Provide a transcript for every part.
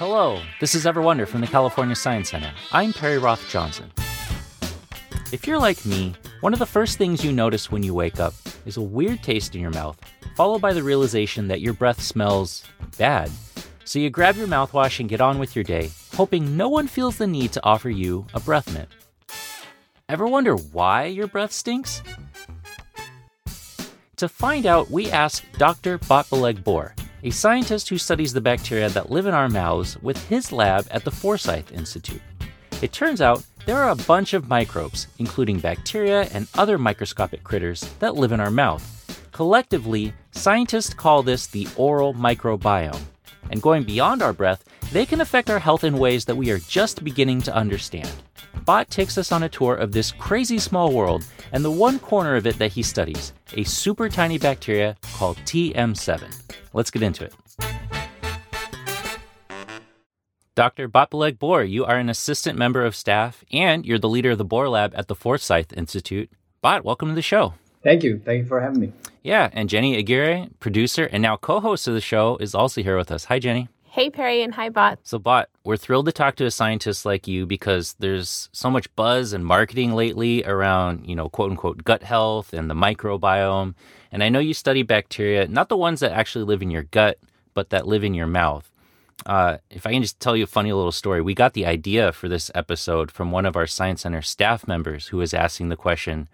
Hello, this is Ever Wonder from the California Science Center. I'm Perry Roth Johnson. If you're like me, one of the first things you notice when you wake up is a weird taste in your mouth, followed by the realization that your breath smells bad. So you grab your mouthwash and get on with your day, hoping no one feels the need to offer you a breath mint. Ever wonder why your breath stinks? To find out, we asked Dr. Batbileg Bor, a scientist who studies the bacteria that live in our mouths, with his lab at the Forsyth Institute. It turns out there are a bunch of microbes, including bacteria and other microscopic critters, that live in our mouth. Collectively, scientists call this the oral microbiome. And going beyond our breath, they can affect our health in ways that we are just beginning to understand. Bot takes us on a tour of this crazy small world and the one corner of it that he studies a super tiny bacteria called TM7. Let's get into it. Dr. Batbileg Bor, you are an assistant member of staff and you're the leader of the Bor Lab at the Forsyth Institute. Bot, welcome to the show. Thank you. Thank you for having me. Yeah, and Jenny Aguirre, producer and now co host of the show, is also here with us. Hi, Jenny. Hey, Perry, and hi, Bot. So, Bot, we're thrilled to talk to a scientist like you because there's so much buzz and marketing lately around, you know, quote unquote, gut health and the microbiome. And I know you study bacteria, not the ones that actually live in your gut, but that live in your mouth. Uh, if I can just tell you a funny little story, we got the idea for this episode from one of our Science Center staff members who was asking the question,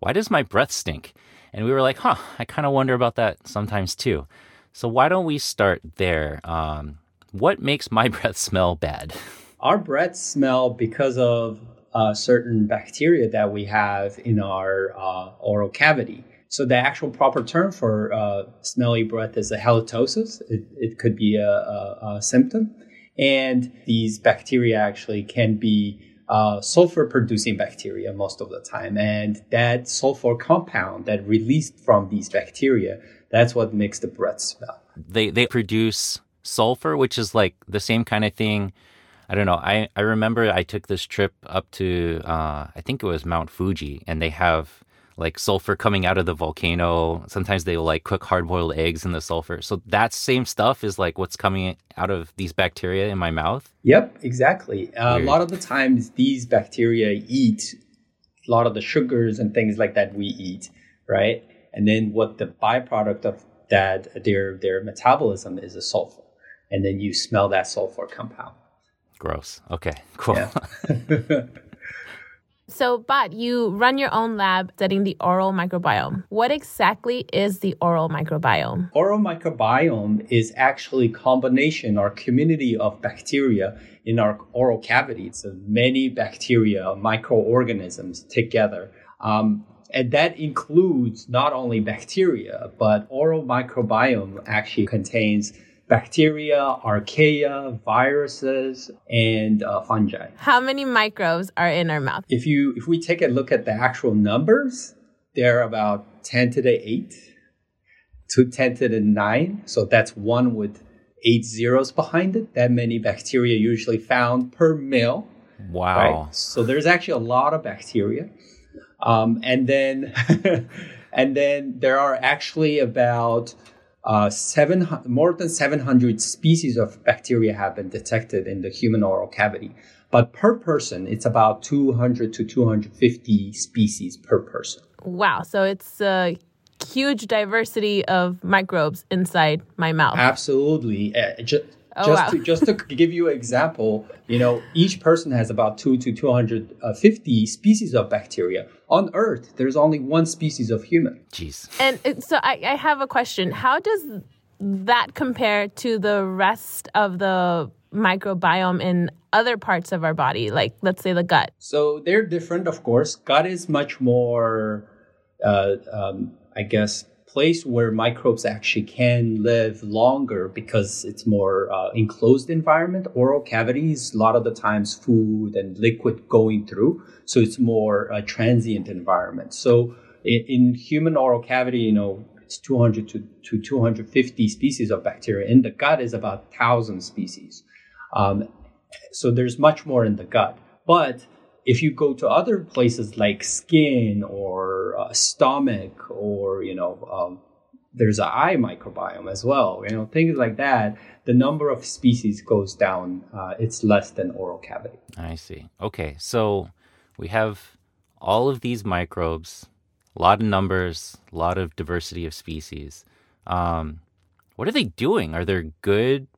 Why does my breath stink? And we were like, Huh, I kind of wonder about that sometimes too. So why don't we start there? Um, what makes my breath smell bad? Our breath smell because of uh, certain bacteria that we have in our uh, oral cavity. So the actual proper term for uh, smelly breath is a halitosis. It, it could be a, a, a, symptom, and these bacteria actually can be uh, sulfur producing bacteria most of the time, and that sulfur compound that released from these bacteria that's what makes the breath smell. They they produce sulfur, which is like the same kind of thing. I don't know. I, I remember I took this trip up to uh, I think it was Mount Fuji, and they have like sulfur coming out of the volcano. Sometimes they will like cook hard boiled eggs in the sulfur. So that same stuff is like what's coming out of these bacteria in my mouth. Yep, exactly. Uh, a lot of the times these bacteria eat a lot of the sugars and things like that we eat, right? and then what the byproduct of that their their metabolism is a sulfur and then you smell that sulfur compound. Gross. Okay cool. Yeah. so but you run your own lab studying the oral microbiome. What exactly is the oral microbiome? Oral microbiome is actually combination or community of bacteria in our oral cavity so many bacteria microorganisms together. Um, and that includes not only bacteria, but oral microbiome actually contains bacteria, archaea, viruses, and uh, fungi. How many microbes are in our mouth? If you if we take a look at the actual numbers, they're about 10 to the 8 to 10 to the 9. So that's one with eight zeros behind it. That many bacteria usually found per mil. Wow. Right? So there's actually a lot of bacteria. Um, and then, and then there are actually about uh, seven more than 700 species of bacteria have been detected in the human oral cavity. But per person, it's about 200 to 250 species per person. Wow. So it's a huge diversity of microbes inside my mouth. Absolutely. Uh, just, Oh, just wow. to just to give you an example, you know, each person has about two to two hundred fifty species of bacteria. On Earth, there's only one species of human. Jeez. And so I, I have a question. How does that compare to the rest of the microbiome in other parts of our body, like let's say the gut? So they're different, of course. Gut is much more, uh, um, I guess, place where microbes actually can live longer because it's more uh, enclosed environment. Oral cavities, a lot of the times food and liquid going through. So it's more a transient environment. So in, in human oral cavity, you know, it's 200 to, to 250 species of bacteria. In the gut is about 1,000 species. Um, so there's much more in the gut. But if you go to other places like skin or uh, stomach or you know um, there's an eye microbiome as well. You know, things like that. The number of species goes down. Uh, it's less than oral cavity. I see. Okay, so we have all of these microbes, a lot of numbers, a lot of diversity of species. Um, what are they doing? Are there good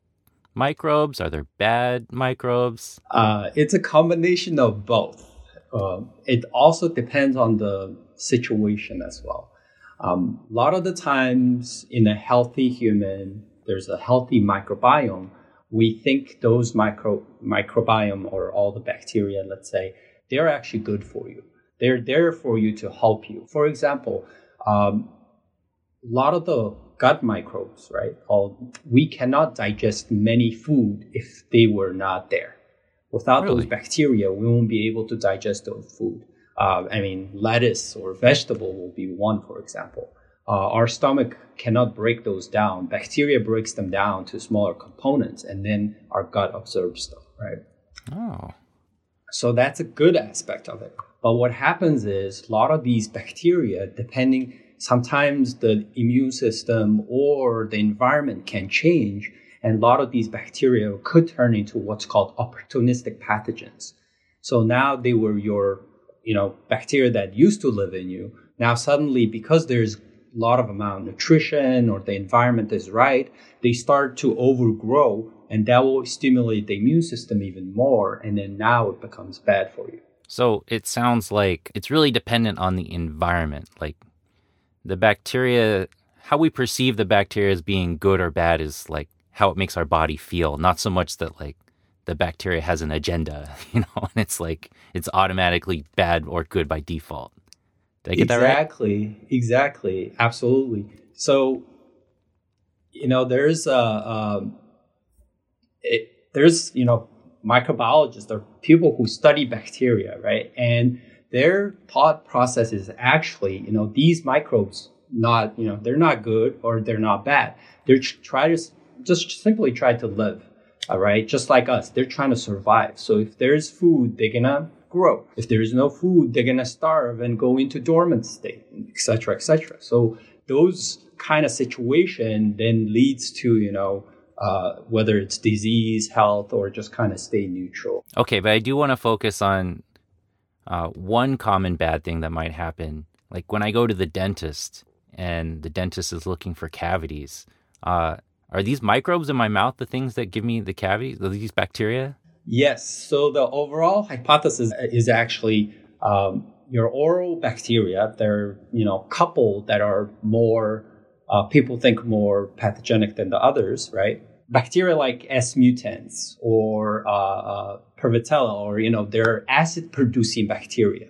microbes? Are there bad microbes? Uh, it's a combination of both. Um, it also depends on the situation as well. Um, a lot of the times in a healthy human, there's a healthy microbiome. We think those micro microbiome or all the bacteria, let's say, they're actually good for you. They're there for you to help you. For example, um, a lot of the gut microbes, right? All, we cannot digest many food if they were not there. Without really? those bacteria, we won't be able to digest those food. Uh, I mean, lettuce or vegetable will be one, for example. Uh, our stomach cannot break those down. Bacteria breaks them down to smaller components, and then our gut absorbs them, right? Oh. So that's a good aspect of it. But what happens is a lot of these bacteria, depending, sometimes the immune system or the environment can change, and a lot of these bacteria could turn into what's called opportunistic pathogens. So now they were your you know bacteria that used to live in you. Now suddenly because there's a lot of amount nutrition or the environment is right they start to overgrow and that will stimulate the immune system even more and then now it becomes bad for you. So it sounds like it's really dependent on the environment. Like the bacteria how we perceive the bacteria as being good or bad is like how it makes our body feel not so much that like the bacteria has an agenda, you know, and it's like it's automatically bad or good by default. Did I get exactly, that right? Exactly, absolutely. So, you know, there's a um, it, there's you know microbiologists or people who study bacteria, right? And their thought process is actually, you know, these microbes not, you know, they're not good or they're not bad. They're try to just simply try to live all right? Just like us they're trying to survive. So if there's food they're gonna grow. If there is no food they're gonna starve and go into dormant state etc etc so those kind of situation then leads to you know uh, whether it's disease health or just kind of stay neutral. Okay but i do want to focus on uh, one common bad thing that might happen like when i go to the dentist and the dentist is looking for cavities uh, are these microbes in my mouth the things that give me the cavities? Are these bacteria? Yes. So the overall hypothesis is actually um, your oral bacteria. They're you know couple that are more uh, people think more pathogenic than the others, right? Bacteria like S mutans or uh, uh, Prevotella, or you know, they're acid producing bacteria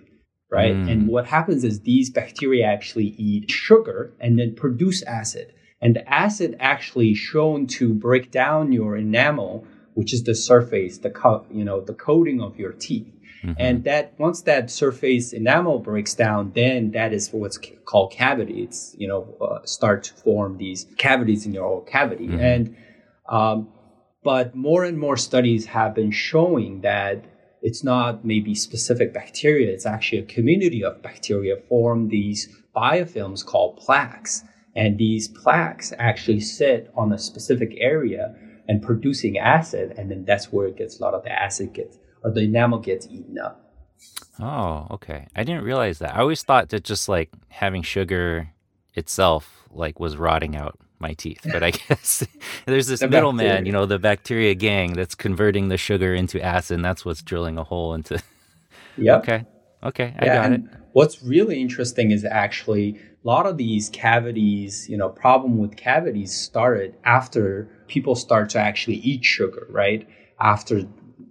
right? Mm. And what happens is these bacteria actually eat sugar and then produce acid. And the acid actually shown to break down your enamel, which is the surface, the co- you know, the coating of your teeth. Mm-hmm. And that once that surface enamel breaks down, then that is what's called cavity. It's you know uh, start to form these cavities in your oral cavity. Mm-hmm. And um, but more and more studies have been showing that it's not maybe specific bacteria. It's actually a community of bacteria form these biofilms called plaques. And these plaques actually sit on a specific area and producing acid, and then that's where it gets a lot of the acid gets or the enamel gets eaten up. Oh, okay. I didn't realize that. I always thought that just like having sugar itself like was rotting out my teeth. But I guess there's this the middleman, you know, the bacteria gang that's converting the sugar into acid, and that's what's drilling a hole into. Yeah. Okay. Okay. I yeah, got it. What's really interesting is actually a lot of these cavities, you know, problem with cavities started after people start to actually eat sugar, right? After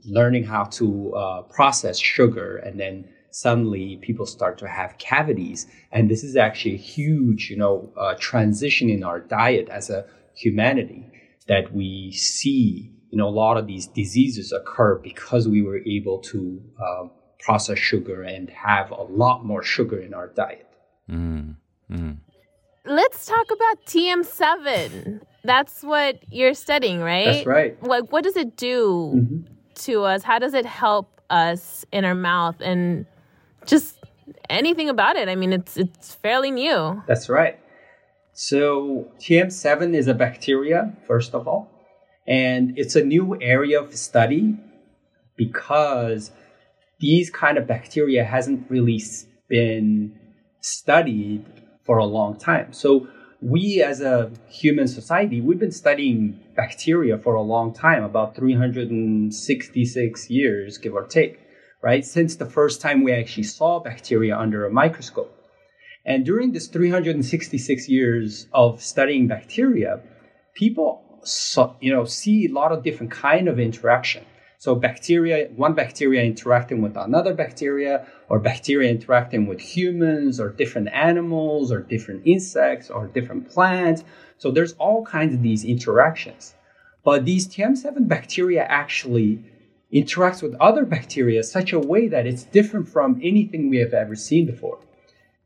learning how to uh, process sugar and then suddenly people start to have cavities and this is actually a huge you know uh, transition in our diet as a humanity that we see you know a lot of these diseases occur because we were able to uh, process sugar and have a lot more sugar in our diet mm. Mm. Let's talk about TM7. That's what you're studying, right? That's right. Like, what does it do mm-hmm. to us? How does it help us in our mouth and just anything about it? I mean, it's it's fairly new. That's right. So TM7 is a bacteria, first of all, and it's a new area of study because these kind of bacteria hasn't really been studied for a long time. So we as a human society, we've been studying bacteria for a long time, about 366 years, give or take, right? Since the first time we actually saw bacteria under a microscope. And during this 366 years of studying bacteria, people saw, you know see a lot of different kind of interaction. So bacteria, one bacteria interacting with another bacteria, or bacteria interacting with humans, or different animals, or different insects, or different plants. So there's all kinds of these interactions. But these TM7 bacteria actually interacts with other bacteria such a way that it's different from anything we have ever seen before.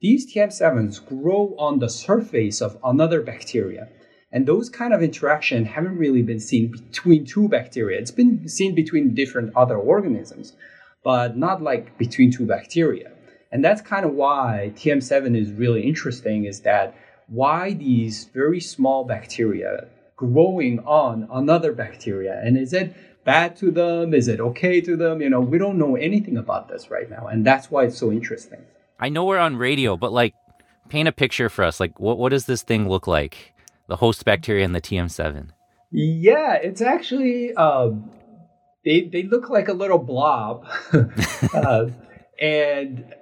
These TM7s grow on the surface of another bacteria. And those kind of interaction haven't really been seen between two bacteria. It's been seen between different other organisms, but not like between two bacteria. And that's kind of why TM7 is really interesting is that why these very small bacteria growing on another bacteria and is it bad to them is it okay to them you know we don't know anything about this right now and that's why it's so interesting I know we're on radio, but like, paint a picture for us. Like, what what does this thing look like? The host bacteria and the TM7. Yeah, it's actually um, they they look like a little blob, uh, and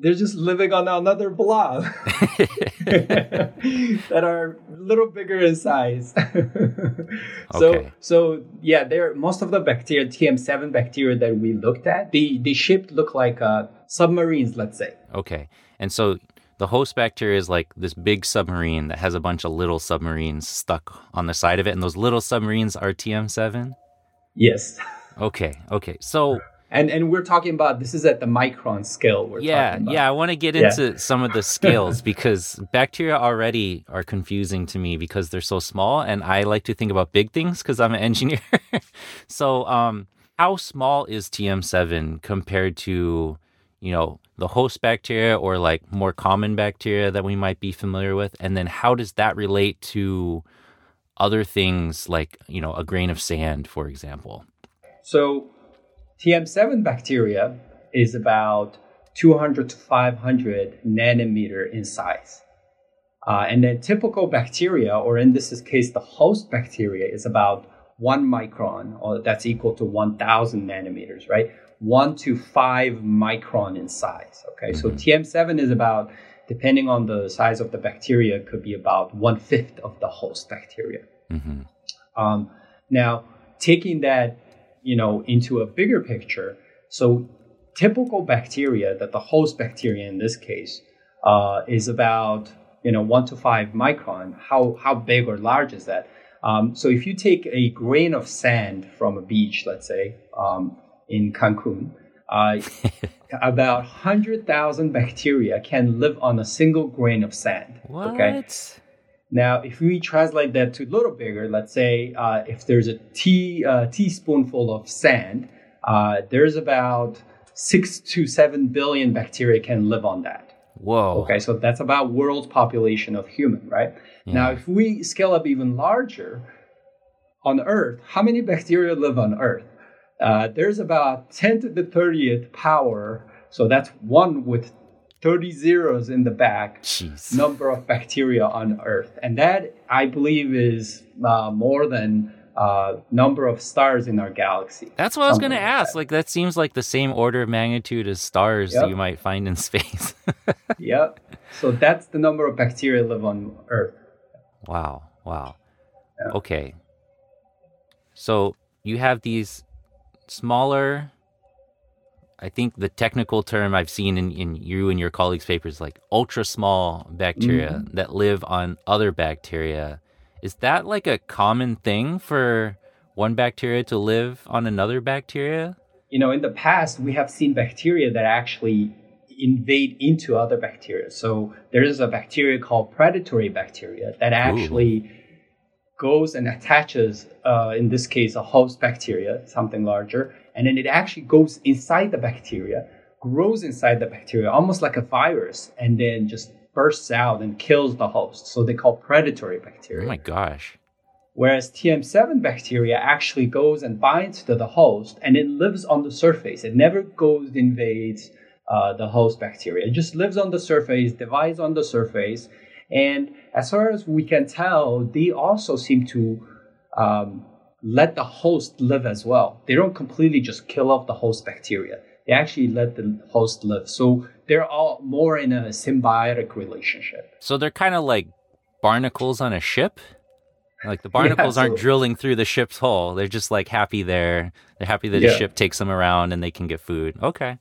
they're just living on another blob that are a little bigger in size. so Okay. so yeah, there most of the bacteria TM7 bacteria that we looked at, the the shaped look like uh, submarines, let's say. Okay. And so the host bacteria is like this big submarine that has a bunch of little submarines stuck on the side of it. And those little submarines are TM7? Yes. Okay. Okay. So, And and we're talking about this is at the micron scale. We're yeah, talking about. yeah, I want to get Yeah. into some of the scales because bacteria already are confusing to me because they're so small. And I like to think about big things because I'm an engineer. so, um, how small is TM7 compared to, you know, the host bacteria or like more common bacteria that we might be familiar with? And then how does that relate to other things like, you know, a grain of sand, for example? So TM7 bacteria is about 200 to 500 nanometer in size. Uh, and then typical bacteria, or in this case, the host bacteria, is about one micron, or that's equal to 1,000 nanometers, right? One to five micron in size. Okay, so TM7 is about, depending on the size of the bacteria, could be about one fifth of the host bacteria. hmm Um, now, taking that, you know, into a bigger picture, so typical bacteria, that the host bacteria in this case, uh, is about you know one to five micron. How how big or large is that? Um, so if you take a grain of sand from a beach, let's say um, in Cancun, uh, about hundred thousand bacteria can live on a single grain of sand. What? Okay. Now, if we translate that to a little bigger, let's say uh, if there's a tea uh, teaspoonful of sand, uh, there's about six to seven billion bacteria can live on that. Whoa. Okay, so that's about world population of human, right? Now, if we scale up even larger, on Earth, how many bacteria live on Earth? Uh, there's about 10 to the 30th power, so that's one with 30 zeros in the back Jeez. number of bacteria on Earth, and that I believe is uh, more than uh, number of stars in our galaxy. That's what I was going Something to like ask. Like that seems like the same order of magnitude as stars that Yep. you might find in space. Yep. So that's the number of bacteria live on Earth. wow. Wow. Okay. So you have these smaller I think the technical term I've seen in, in you and your colleagues' papers like ultra small bacteria Mm-hmm. that live on other bacteria. Is that like a common thing for one bacteria to live on another bacteria? You know, in the past, we have seen bacteria that actually invade into other bacteria. So there is a bacteria called predatory bacteria that actually goes and attaches, uh, in this case, a host bacteria, something larger, and then it actually goes inside the bacteria, grows inside the bacteria, almost like a virus, and then just bursts out and kills the host. So they call predatory bacteria. Oh my gosh. Whereas TM7 bacteria actually goes and binds to the host and it lives on the surface. It never goes invades uh, the host bacteria. It just lives on the surface, divides on the surface. And as far as we can tell, they also seem to um, let the host live as well. They don't completely just kill off the host bacteria. They actually let the host live. So they're all more in a symbiotic relationship. So they're kind of like barnacles on a ship? Like the barnacles yeah, aren't drilling through the ship's hull. They're just like happy there. They're happy that yeah. the ship takes them around and they can get food. Okay.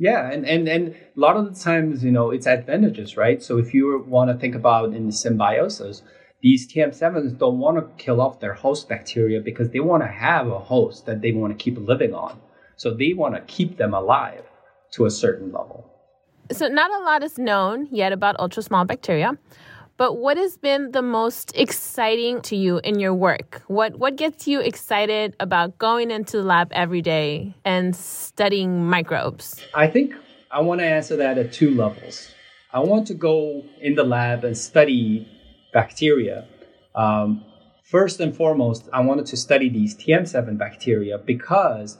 Yeah, and, and and a lot of the times, you know, it's advantages, right? So if you want to think about in the symbiosis, these TM7s don't want to kill off their host bacteria because they want to have a host that they want to keep living on. So they want to keep them alive to a certain level. So not a lot is known yet about ultra small bacteria. But what has been the most exciting to you in your work? What what gets you excited about going into the lab every day and studying microbes? I think I want to answer that at two levels. I want to go in the lab and study bacteria. Um, first and foremost, I wanted to study these TM7 bacteria because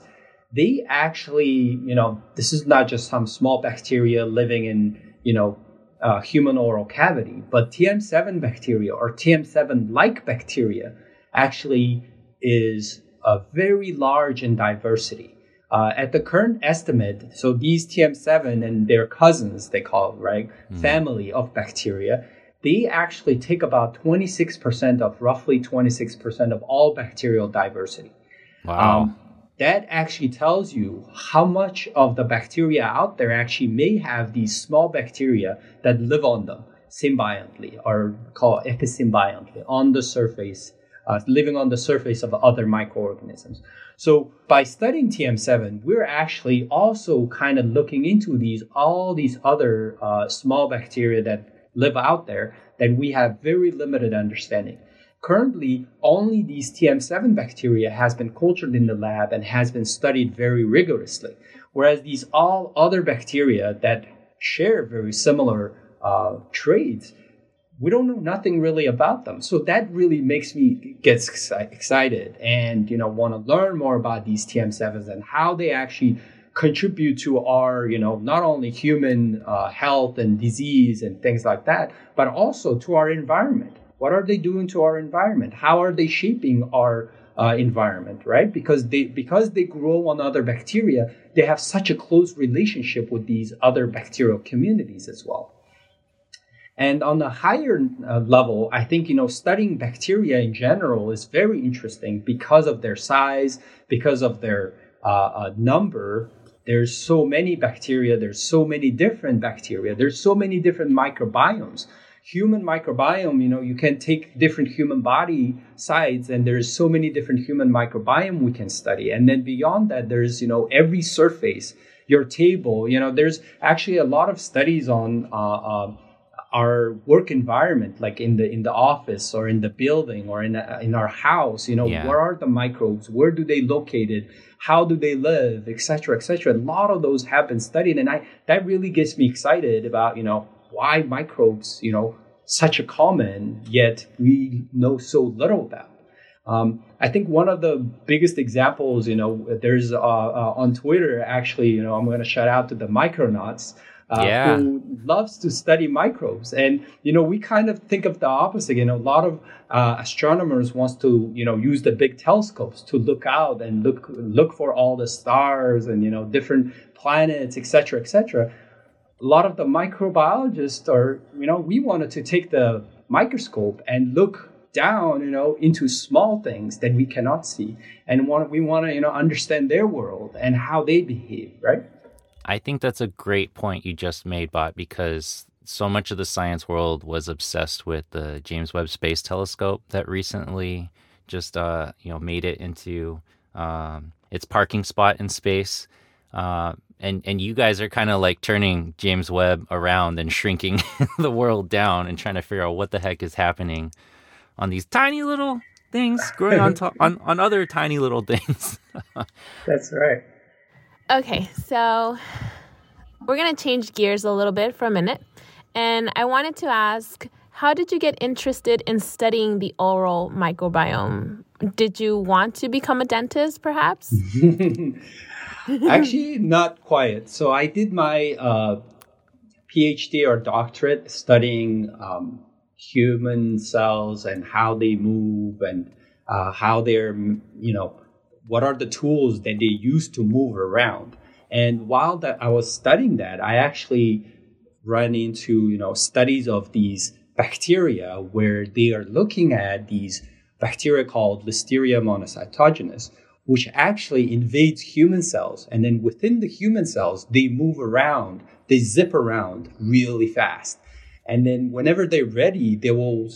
they actually, you know, this is not just some small bacteria living in, you know, uh, human oral cavity. But TM7 bacteria or TM7 like bacteria actually is uh, very large in diversity. Uh, at the current estimate, so these TM7 and their cousins, they call it, right, mm. family of bacteria, they actually take about 26% of roughly 26% of all bacterial diversity. Wow. Um, that actually tells you how much of the bacteria out there actually may have these small bacteria that live on them symbiotically or called episymbiotically on the surface, uh, living on the surface of other microorganisms. So by studying TM7, we're actually also kind of looking into these all these other uh, small bacteria that live out there that we have very limited understanding. Currently, only these TM7 bacteria has been cultured in the lab and has been studied very rigorously, whereas these all other bacteria that share very similar uh, traits, we don't know nothing really about them. So that really makes me get excited and you know want to learn more about these TM7s and how they actually contribute to our, you know, not only human uh, health and disease and things like that, but also to our environment. What are they doing to our environment? How are they shaping our uh, environment, right? Because they because they grow on other bacteria, they have such a close relationship with these other bacterial communities as well. And on a higher uh, level, I think you know studying bacteria in general is very interesting because of their size, because of their uh, uh number. There's so many bacteria. There's so many different bacteria. There's so many different microbiomes human microbiome, you know, you can take different human body sites and there's so many different human microbiome we can study. And then beyond that, there's, you know, every surface, your table, you know, there's actually a lot of studies on uh, uh, our work environment, like in the in the office or in the building or in a, in our house. You know, yeah. where are the microbes? Where do they located? How do they live? Etc. Etc. A lot of those have been studied, and I that really gets me excited about you know why microbes, you know, such a common, yet we know so little about. Um, I think one of the biggest examples, you know, there's uh, uh, on Twitter, actually, you know, I'm going to shout out to the Micronauts. Uh, yeah. who loves to study microbes. And, you know, we kind of think of the opposite. You know, a lot of uh, astronomers wants to, you know, use the big telescopes to look out and look look for all the stars and, you know, different planets, etc., etc a lot of the microbiologists are, you know, we wanted to take the microscope and look down, you know, into small things that we cannot see, and want we want to, you know, understand their world and how they behave, right? I think that's a great point you just made, Bot, because so much of the science world was obsessed with the James Webb Space Telescope that recently just, uh, you know, made it into um, its parking spot in space. Uh, and and you guys are kind of like turning James Webb around and shrinking the world down and trying to figure out what the heck is happening on these tiny little things growing on top on, on other tiny little things. That's right. Okay, so we're gonna change gears a little bit for a minute And I wanted to ask how did you get interested in studying the oral microbiome? Did you want to become a dentist, perhaps? Actually, not quite. So I did my uh, PhD or doctorate studying um, human cells and how they move and uh, how they're, you know, what are the tools that they use to move around. And while that I was studying that, I actually run into, you know, studies of these bacteria where they are looking at these bacteria called Listeria monocytogenes, which actually invades human cells. And then within the human cells, they move around, they zip around really fast. And then whenever they're ready, they will,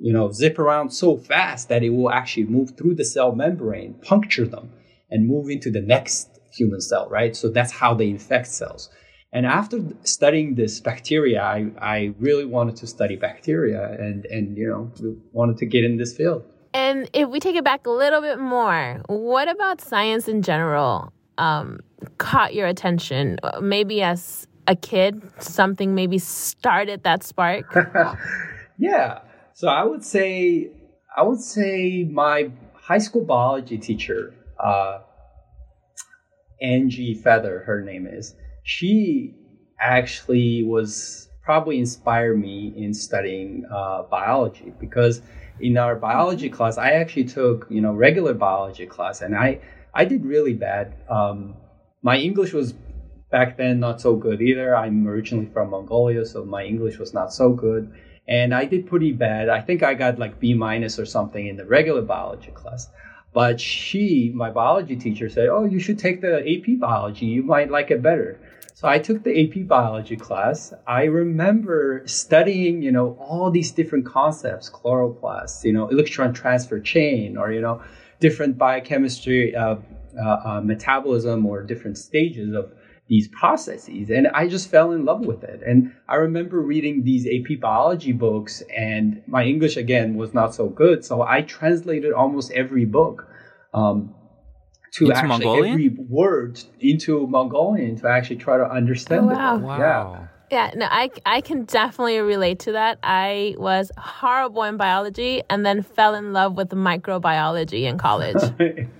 you know, zip around so fast that it will actually move through the cell membrane, puncture them, and move into the next human cell, right? So that's how they infect cells. And after studying this bacteria, I, I really wanted to study bacteria and, and, you know, wanted to get in this field. And if we take it back a little bit more, what about science in general um, caught your attention? Maybe as a kid, something maybe started that spark? yeah. So I would say, I would say my high school biology teacher, uh, Angie Feather, her name is, she actually was probably inspired me in studying uh, biology because in our biology class, I actually took you know regular biology class, and I I did really bad. Um, my English was back then not so good either. I'm originally from Mongolia, so my English was not so good, and I did pretty bad. I think I got like B minus or something in the regular biology class. But she, my biology teacher, said, "Oh, you should take the AP biology. You might like it better." So I took the AP biology class. I remember studying, you know, all these different concepts, chloroplasts, you know, electron transfer chain, or you know, different biochemistry, uh, uh, uh, metabolism, or different stages of these processes. And I just fell in love with it. And I remember reading these AP biology books, and my English again was not so good, so I translated almost every book. Um, to into actually Mongolian? every word into Mongolian to actually try to understand oh, wow. it. Wow. Yeah. Yeah, no, I, I can definitely relate to that. I was horrible in biology and then fell in love with microbiology in college.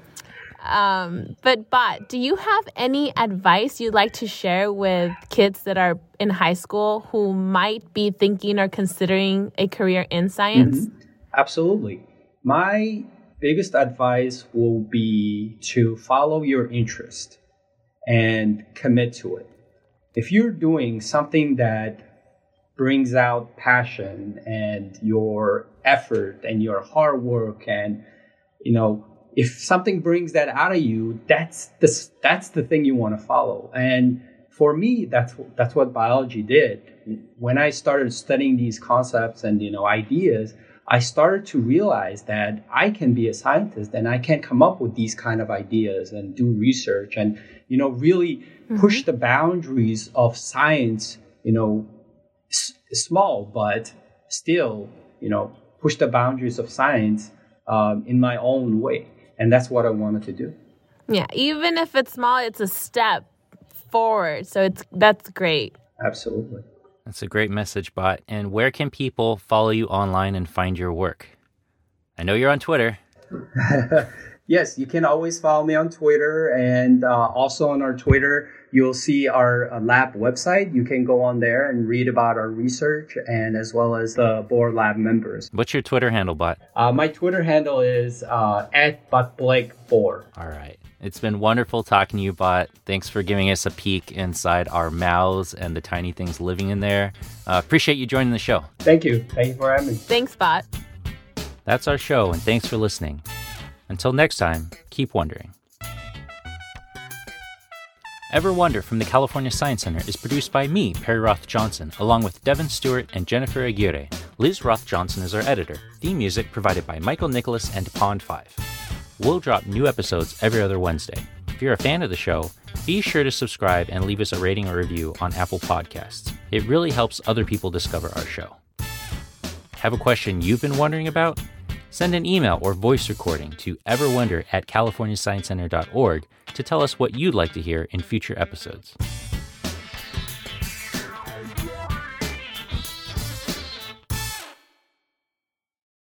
um, but, do you have any advice you'd like to share with kids that are in high school who might be thinking or considering a career in science? Mm-hmm. Absolutely. My biggest advice will be to follow your interest and commit to it. If you're doing something that brings out passion and your effort and your hard work and you know if something brings that out of you that's the that's the thing you want to follow and for me that's that's what biology did when i started studying these concepts and you know ideas I started to realize that I can be a scientist and I can come up with these kind of ideas and do research and you know really mm-hmm. push the boundaries of science. You know, s- small but still you know push the boundaries of science um, in my own way, and that's what I wanted to do. Yeah, even if it's small, it's a step forward. So it's that's great. Absolutely. That's a great message, Bot. And where can people follow you online and find your work? I know you're on Twitter. yes, you can always follow me on Twitter. And uh, also on our Twitter, you'll see our uh, lab website. You can go on there and read about our research and as well as the Bor Lab members. What's your Twitter handle, Bot? Uh, my Twitter handle is uh, at botblake4. All right. It's been wonderful talking to you, Bot. Thanks for giving us a peek inside our mouths and the tiny things living in there. Uh, appreciate you joining the show. Thank you. Thank you for having me. Thanks, Bot. That's our show, and thanks for listening. Until next time, keep wondering. Ever Wonder from the California Science Center is produced by me, Perry Roth Johnson, along with Devin Stewart and Jennifer Aguirre. Liz Roth Johnson is our editor. Theme music provided by Michael Nicholas and Pond 5. We'll drop new episodes every other Wednesday. If you're a fan of the show, be sure to subscribe and leave us a rating or review on Apple Podcasts. It really helps other people discover our show. Have a question you've been wondering about? Send an email or voice recording to everwonder at californiasciencecenter.org to tell us what you'd like to hear in future episodes.